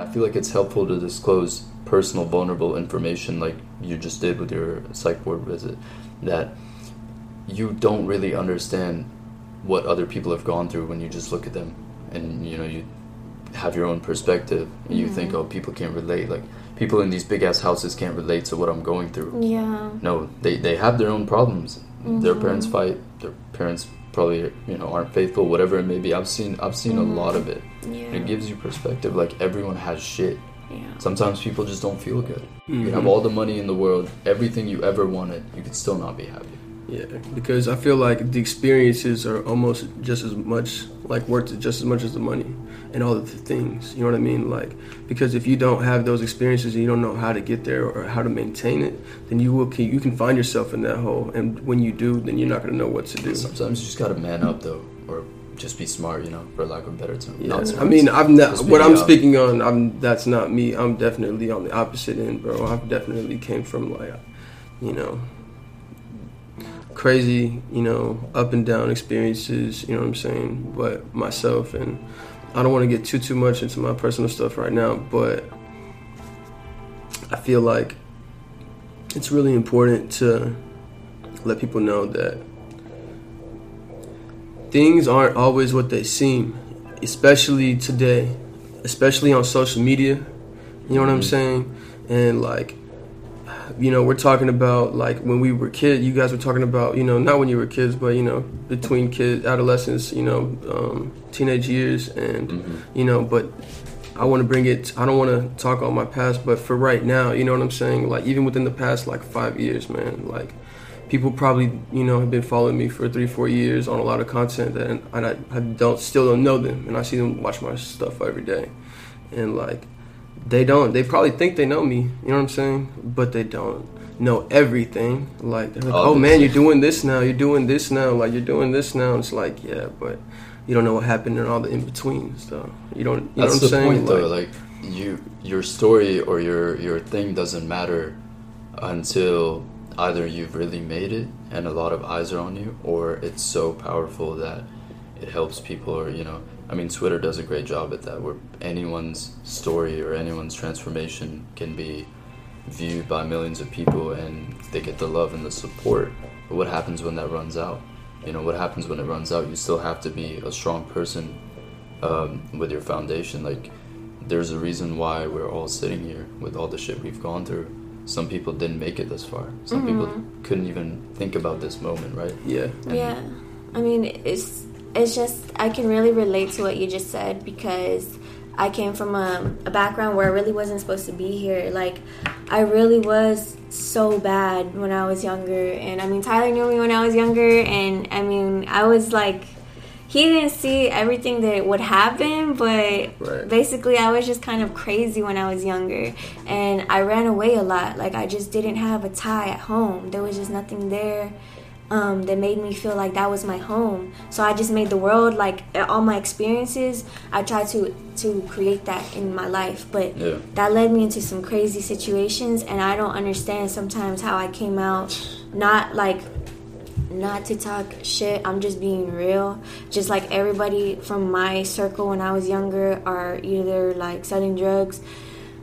I feel like it's helpful to disclose personal, vulnerable information like you just did with your psych ward visit. That you don't really understand what other people have gone through when you just look at them and you know you have your own perspective and you think mm-hmm. oh people can't relate like people in these big ass houses can't relate to what i'm going through Yeah. no they, they have their own problems their mm-hmm. parents fight their parents probably you know aren't faithful whatever it may be. I've seen i've seen a lot of it. Yeah. it gives you perspective like everyone has shit. Yeah. sometimes people just don't feel good. You have mm-hmm. all the money in the world everything you ever wanted you could still not be happy. Yeah, because I feel like the experiences are almost just as much like worth it just as much as the money and all of the things. You know what I mean? Like because if you don't have those experiences and you don't know how to get there or how to maintain it, then you will you can find yourself in that hole. And when you do, then you're not gonna know what to do. Sometimes you just gotta man up though, or just be smart, you know, for lack of a better term. Yeah, I mean, I've not what I'm speaking on. I'm that's not me. I'm definitely on the opposite end, bro. I've definitely came from like, you know, crazy, you know, up and down experiences. You know what I'm saying? But myself and I don't want to get too too much into my personal stuff right now, but I feel like it's really important to let people know that things aren't always what they seem, especially today, especially on social media. You know what I'm mm-hmm. saying? And like, you know, we're talking about like when we were kids. You guys were talking about, you know, not when you were kids, but you know, between kids, adolescence, you know, um, teenage years, and you know, but. I want to bring it. I don't want to talk on my past, but for right now, you know what I'm saying. Like even within the past like five years, man. Like people probably you know have been following me for three four years on a lot of content that and I, I don't still don't know them and I see them watch my stuff every day and like they don't they probably think they know me you know what I'm saying but they don't know everything like they're like oh man you're doing this now you're doing this now like you're doing this now it's like yeah but you don't know what happened in all the in betweens though you don't you That's know what the I'm saying point, though. Like you, your story or your your thing doesn't matter until either you've really made it and a lot of eyes are on you, or it's so powerful that it helps people. Or you know, I mean, Twitter does a great job at that, where anyone's story or anyone's transformation can be viewed by millions of people and they get the love and the support. But what happens when that runs out? You know, what happens when it runs out? You still have to be a strong person um, with your foundation. Like, there's a reason why we're all sitting here with all the shit we've gone through. Some people didn't make it this far. Some people couldn't even think about this moment, right? yeah Yeah, I mean, it's it's just I can really relate to what you just said because I came from a, a background where I really wasn't supposed to be here. Like, I really was so bad when I was younger, and I mean, Tyler knew me when I was younger, and I mean, I was like. He didn't see everything that would happen, but Right. basically, I was just kind of crazy when I was younger, and I ran away a lot. Like I just didn't have a tie at home. There was just nothing there um, that made me feel like that was my home. So I just made the world like all my experiences. I tried to to create that in my life, but Yeah. that led me into some crazy situations, and I don't understand sometimes how I came out not like not to talk shit. I'm just being real. Just like everybody from my circle when I was younger are either like selling drugs,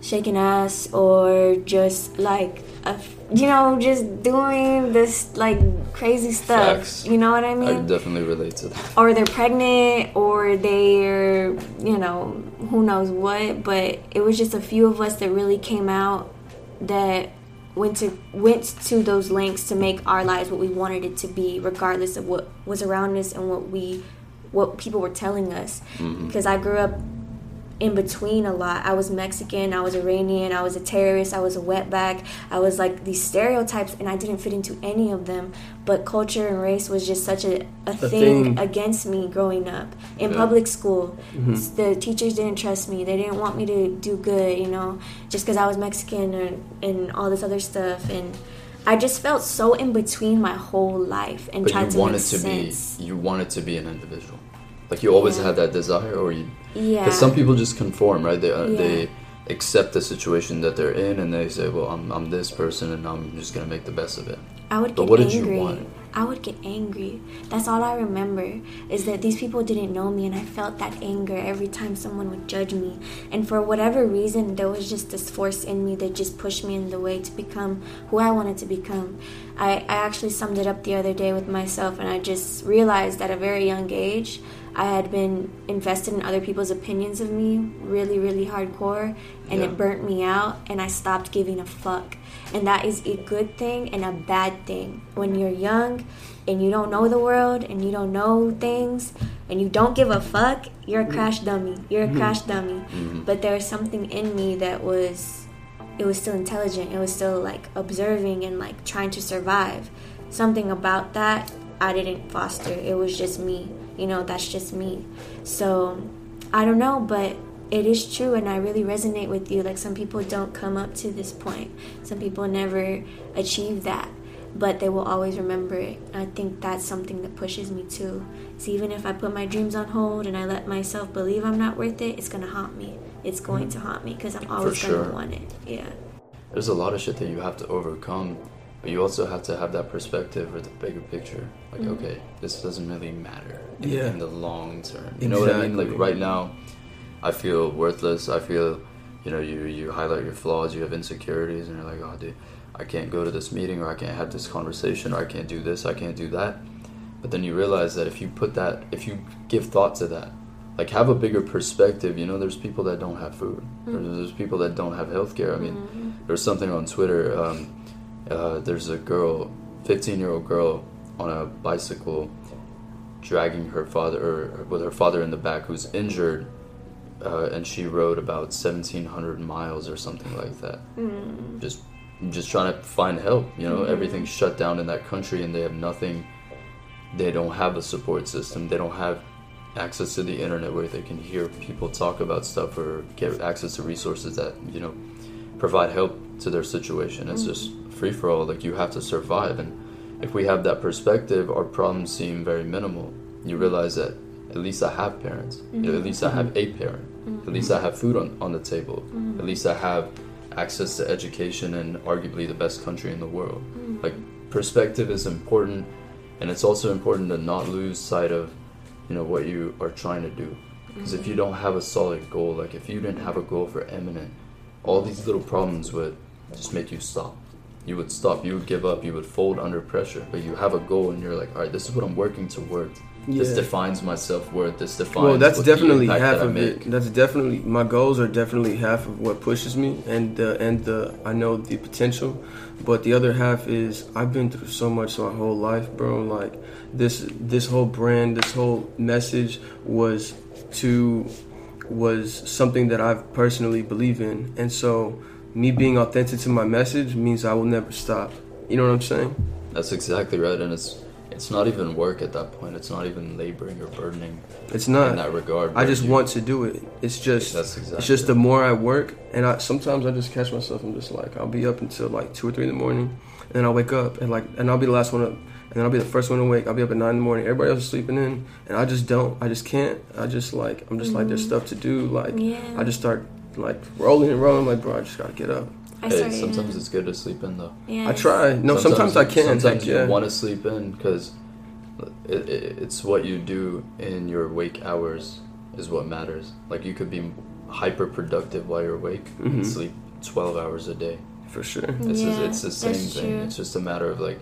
shaking ass, or just like a, you know just doing this like crazy stuff. Facts. You know what I mean? I definitely relate to that. or they're pregnant or they're you know who knows what but it was just a few of us that really came out that went to went to those lengths to make our lives what we wanted it to be regardless of what was around us and what we what people were telling us mm-hmm. because i grew up in between a lot. I was Mexican, I was Iranian, I was a terrorist, I was a wetback. I was like these stereotypes and I didn't fit into any of them. But culture and race was just such a, a, thing, thing. against me growing up. In Yeah. public school, mm-hmm. the teachers didn't trust me. They didn't want me to do good, you know, just because I was Mexican and, and all this other stuff. And I just felt so in between my whole life and But tried you to wanted make to sense. be, you wanted to be an individual. Like you always Yeah. had that desire, or you, Yeah. because some people just conform, right? They uh, Yeah. they accept the situation that they're in, and they say, "Well, I'm I'm this person, and I'm just gonna make the best of it." I would But what did you angry. want? I would get angry. That's all I remember is that these people didn't know me and I felt that anger every time someone would judge me. And for whatever reason, there was just this force in me that just pushed me in the way to become who I wanted to become. I, I actually summed it up the other day with myself and I just realized at a very young age I had been invested in other people's opinions of me really, really hardcore, and Yeah. it burnt me out, and I stopped giving a fuck. And that is a good thing and a bad thing. When you're young and you don't know the world and you don't know things and you don't give a fuck, you're a mm. crash dummy. You're a mm-hmm. crash dummy. Mm-hmm. But there was something in me that was it was still intelligent. It was still like observing and like trying to survive. Something about that I didn't foster. It was just me. You know, that's just me. So I don't know, but it is true and I really resonate with you. Like some people don't come up to this point. Some people never achieve that. But they will always remember it. I think that's something that pushes me too. So even if I put my dreams on hold and I let myself believe I'm not worth it, it's gonna haunt me. It's going mm-hmm. to haunt me because I'm always sure. gonna want it. Yeah. There's a lot of shit that you have to overcome, but you also have to have that perspective or the bigger picture. Like, Mm-hmm. okay, this doesn't really matter in, Yeah. in the long term. You know what I mean? Like right now, I feel worthless. I feel, you know, you you highlight your flaws, you have insecurities, and you're like, oh, dude, I can't go to this meeting, or I can't have this conversation, or I can't do this, I can't do that. But then you realize that if you put that, if you give thought to that, like have a bigger perspective. You know, there's people that don't have food. There's, there's people that don't have health care. I mean, there's something on Twitter. Um, uh, there's a girl, 15 year old girl, on a bicycle, dragging her father, or with her father in the back, who's injured, uh, and she rode about 1,700 miles or something like that. Just, just trying to find help. You know, everything's shut down in that country, and they have nothing. They don't have a support system. They don't have access to the internet where they can hear people talk about stuff or get access to resources that you know provide help to their situation. It's mm. just free for all. Like you have to survive, and if we have that perspective, our problems seem very minimal. You mm. realize that at least I have parents. Know, at least I have a parent. At least I have food on, on the table. At least I have access to education and arguably the best country in the world. Like perspective is important, and it's also important to not lose sight of you know what you are trying to do. Because if you don't have a solid goal, like if you didn't have a goal for eminent, all these little problems would just make you stop. You would stop. You would give up. You would fold under pressure. But you have a goal, and you're like, all right, this is what I'm working toward. This defines my self worth. This defines. Well, that's the definitely half that of it. That's definitely my goals are definitely half of what pushes me, and uh, and the I know the potential, but the other half is I've been through so much my whole life, bro. Like this this whole brand, this whole message was to was something that I personally believe in, and so me being authentic to my message means I will never stop. You know what I'm saying? That's exactly right, and it's it's not even work at that point. It's not even laboring or burdening It's not. in that regard. I just you- want to do it. It's just That's exactly it's just the more I work, and I sometimes I just catch myself. I'm just like I'll be up until like two or three in the morning, and then I'll wake up and like and I'll be the last one up, and then I'll be the first one to wake. I'll be up at nine in the morning. Everybody else is sleeping in, and I just don't. I just can't. I just like I'm just like there's mm-hmm. stuff to do. Like Yeah. I just start like rolling and rolling. like bro, I just gotta get up. I Hey, started- sometimes it's good to sleep in though. yeah, I try. No, sometimes, I can't. Sometimes like, you yeah. want to sleep in because it, it, it's what you do in your wake hours is what matters. Like you could be hyper productive while you're awake Mhm. and sleep twelve hours a day. for sure. It's Yeah, just, it's the same that's thing. true. It's just a matter of like,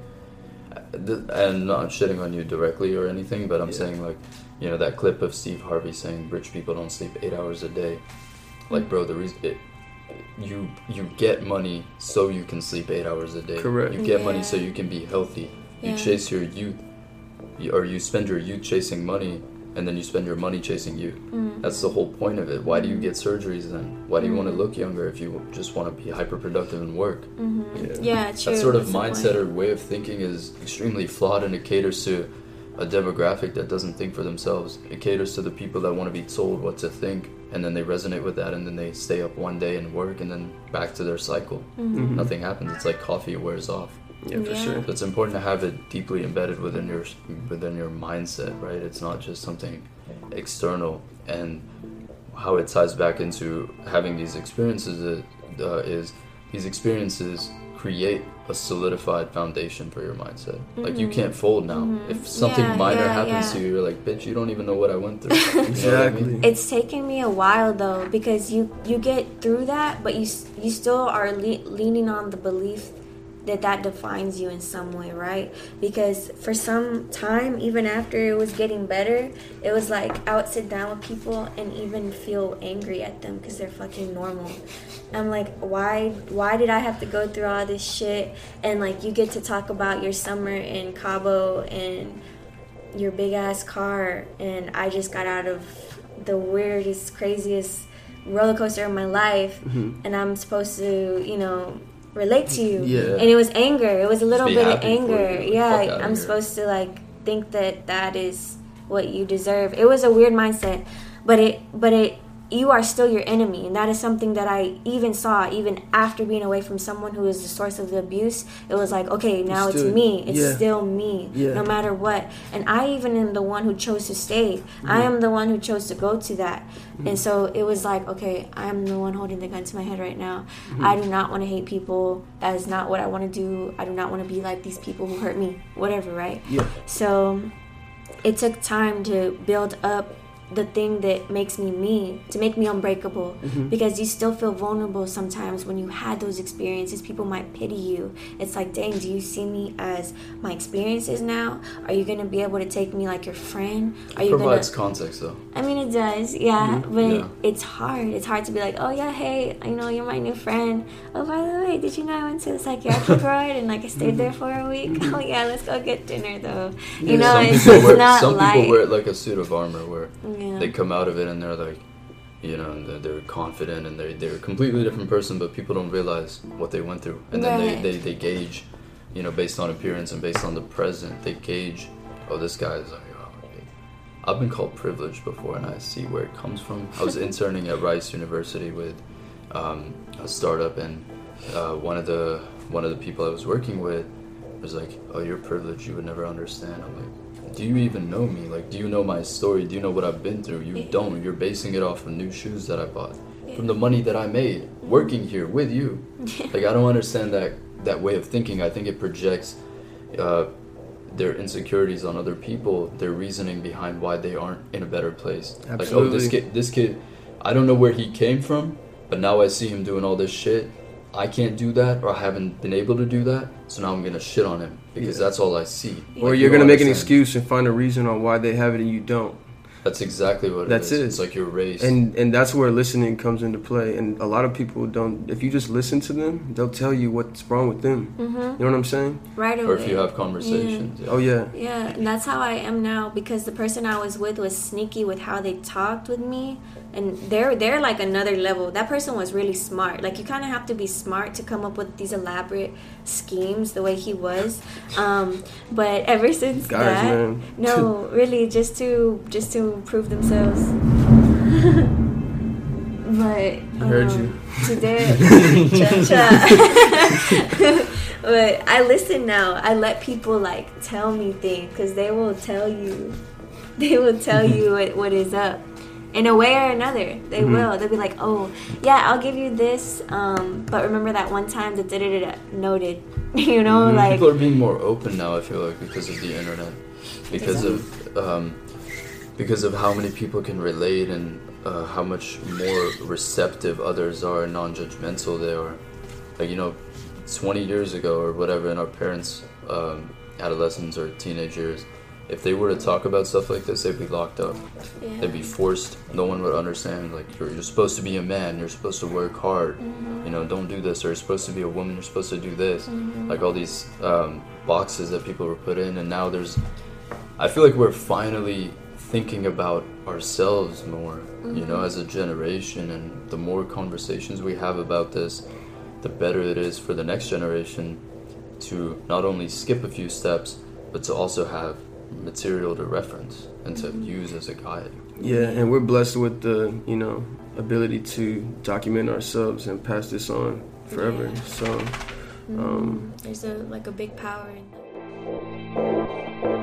uh, th- and not shitting on you directly or anything, but I'm Yeah. saying like, you know, that clip of Steve Harvey saying rich people don't sleep eight hours a day. Mm. Like, bro, the reason it, you you get money so you can sleep eight hours a day. Correct. You get money so you can be healthy. You Yeah. chase your youth, you, or you spend your youth chasing money, and then you spend your money chasing you. Mm. That's the whole point of it. Why do you get surgeries then? Why do you want to look younger if you just want to be hyper productive and work? Mhm. Yeah. Yeah, true. that sort of That's the mindset or way of thinking is extremely flawed and it caters to a demographic that doesn't think for themselves. It caters to the people that want to be told what to think and then they resonate with that and then they stay up one day and work and then back to their cycle. Mhm. Nothing happens. It's like coffee, it wears off. Yeah, for Yeah. sure. So it's important to have it deeply embedded within your within your mindset, right? It's not just something external and how it ties back into having these experiences uh, is these experiences create a solidified foundation for your mindset. Like you can't fold now. If something Mm-hmm. Yeah, minor yeah, happens yeah. to you, you're like, bitch, you don't even know what I went through. You know what I Exactly. mean? It's taken me a while though because you you get through that, but you you still are le- leaning on the belief that that defines you in some way, right? Because for some time, even after it was getting better, it was like I would sit down with people and even feel angry at them because they're fucking normal. I'm like, why why did I have to go through all this shit? And like you get to talk about your summer in Cabo and your big ass car and I just got out of the weirdest, craziest roller coaster of my life mm-hmm. and I'm supposed to, you know, relate to you. Yeah. And it was anger. It was a little bit of anger. you. Get the Yeah, fuck I'm here. supposed to like think that that is what you deserve. It was a weird mindset, but it but it you are still your enemy and that is something that I even saw even after being away from someone who is the source of the abuse. It was like, okay, now it's still- me. It's yeah. still me Yeah. no matter what. And I even am the one who chose to stay. I am the one who chose to go to that. And mm. so it was like, okay, I am the one holding the gun to my head right now. Mm-hmm. I do not want to hate people. That is not what I want to do. I do not want to be like these people who hurt me. Whatever, right? Yeah. So it took time to build up the thing that makes me me to make me unbreakable mm-hmm. because you still feel vulnerable sometimes when you had those experiences people might pity you it's like dang do you see me as my experiences now are you gonna be able to take me like your friend are you Provides gonna context though. I mean, it does, yeah. Mm-hmm. But Yeah. it's hard. It's hard to be like, oh yeah, hey, you know, you're my new friend. Oh, by the way, did you know I went to the psychiatric ward and like I stayed there mm-hmm. for a week? Oh yeah, let's go get dinner though. You know, some it's, people it's wear not some people wear it like a suit of armor where yeah. they come out of it and they're like you know they're, they're confident and they're, they're a completely different person but people don't realize what they went through and then Right. they, they, they gauge you know based on appearance and based on the present they gauge oh this guy is like oh, okay. i've been called privileged before and i see where it comes from i was interning at rice university with um, a startup and uh, one of the one of the people i was working with was like oh you're privileged you would never understand i'm like do you even know me? Like, do you know my story? Do you know what I've been through? You don't. You're basing it off of new shoes that I bought, from the money that I made working here with you. Like, I don't understand that that way of thinking. I think it projects uh, their insecurities on other people, their reasoning behind why they aren't in a better place. Absolutely. Like, oh, this kid, this kid, I don't know where he came from, but now I see him doing all this shit. I can't do that, or I haven't been able to do that, so now I'm gonna shit on him because that's all I see. Or Like, you're you gonna make an excuse and find a reason on why they have it and you don't. That's exactly what That's it is. it. It's like you're raised. And and that's where listening comes into play. And a lot of people don't. If you just listen to them, they'll tell you what's wrong with them. Mm-hmm. You know what I'm saying? right away. or if you have conversations. yeah. Oh yeah. Yeah, and that's how I am now because the person I was with was sneaky with how they talked with me, and they're they're like another level. That person was really smart. Like you kind of have to be smart to come up with these elaborate schemes the way he was. Um, but ever since Guys, that, man. no, really, just to just to prove themselves. but Heard um, you. today, but I listen now. I let people like tell me things because they will tell you, they will tell you what, what is up. In a way or another, they Mm-hmm. will. They'll be like, "Oh, yeah, I'll give you this, um, but remember that one time that da da da noted." you know, like People are being more open now. I feel like because of the internet, because of um, because of how many people can relate and uh, how much more receptive others are and non-judgmental they are. Like you know, 20 years ago or whatever in our parents' um, adolescence or teenage years, if they were to talk about stuff like this, they'd be locked up. yeah. They'd be forced. No one would understand. Like you're, you're supposed to be a man. You're supposed to work hard. Mm-hmm. You know, don't do this. Or you're supposed to be a woman. You're supposed to do this. Mm-hmm. Like all these um, boxes that people were put in, and now there's. I feel like we're finally thinking about ourselves more. You know, mm-hmm. as a generation, and the more conversations we have about this, the better it is for the next generation to not only skip a few steps, but to also have material to reference and to use as a guide. Yeah, and we're blessed with the you know ability to document ourselves and pass this on forever. Yeah. So, um, there's a like a big power in that.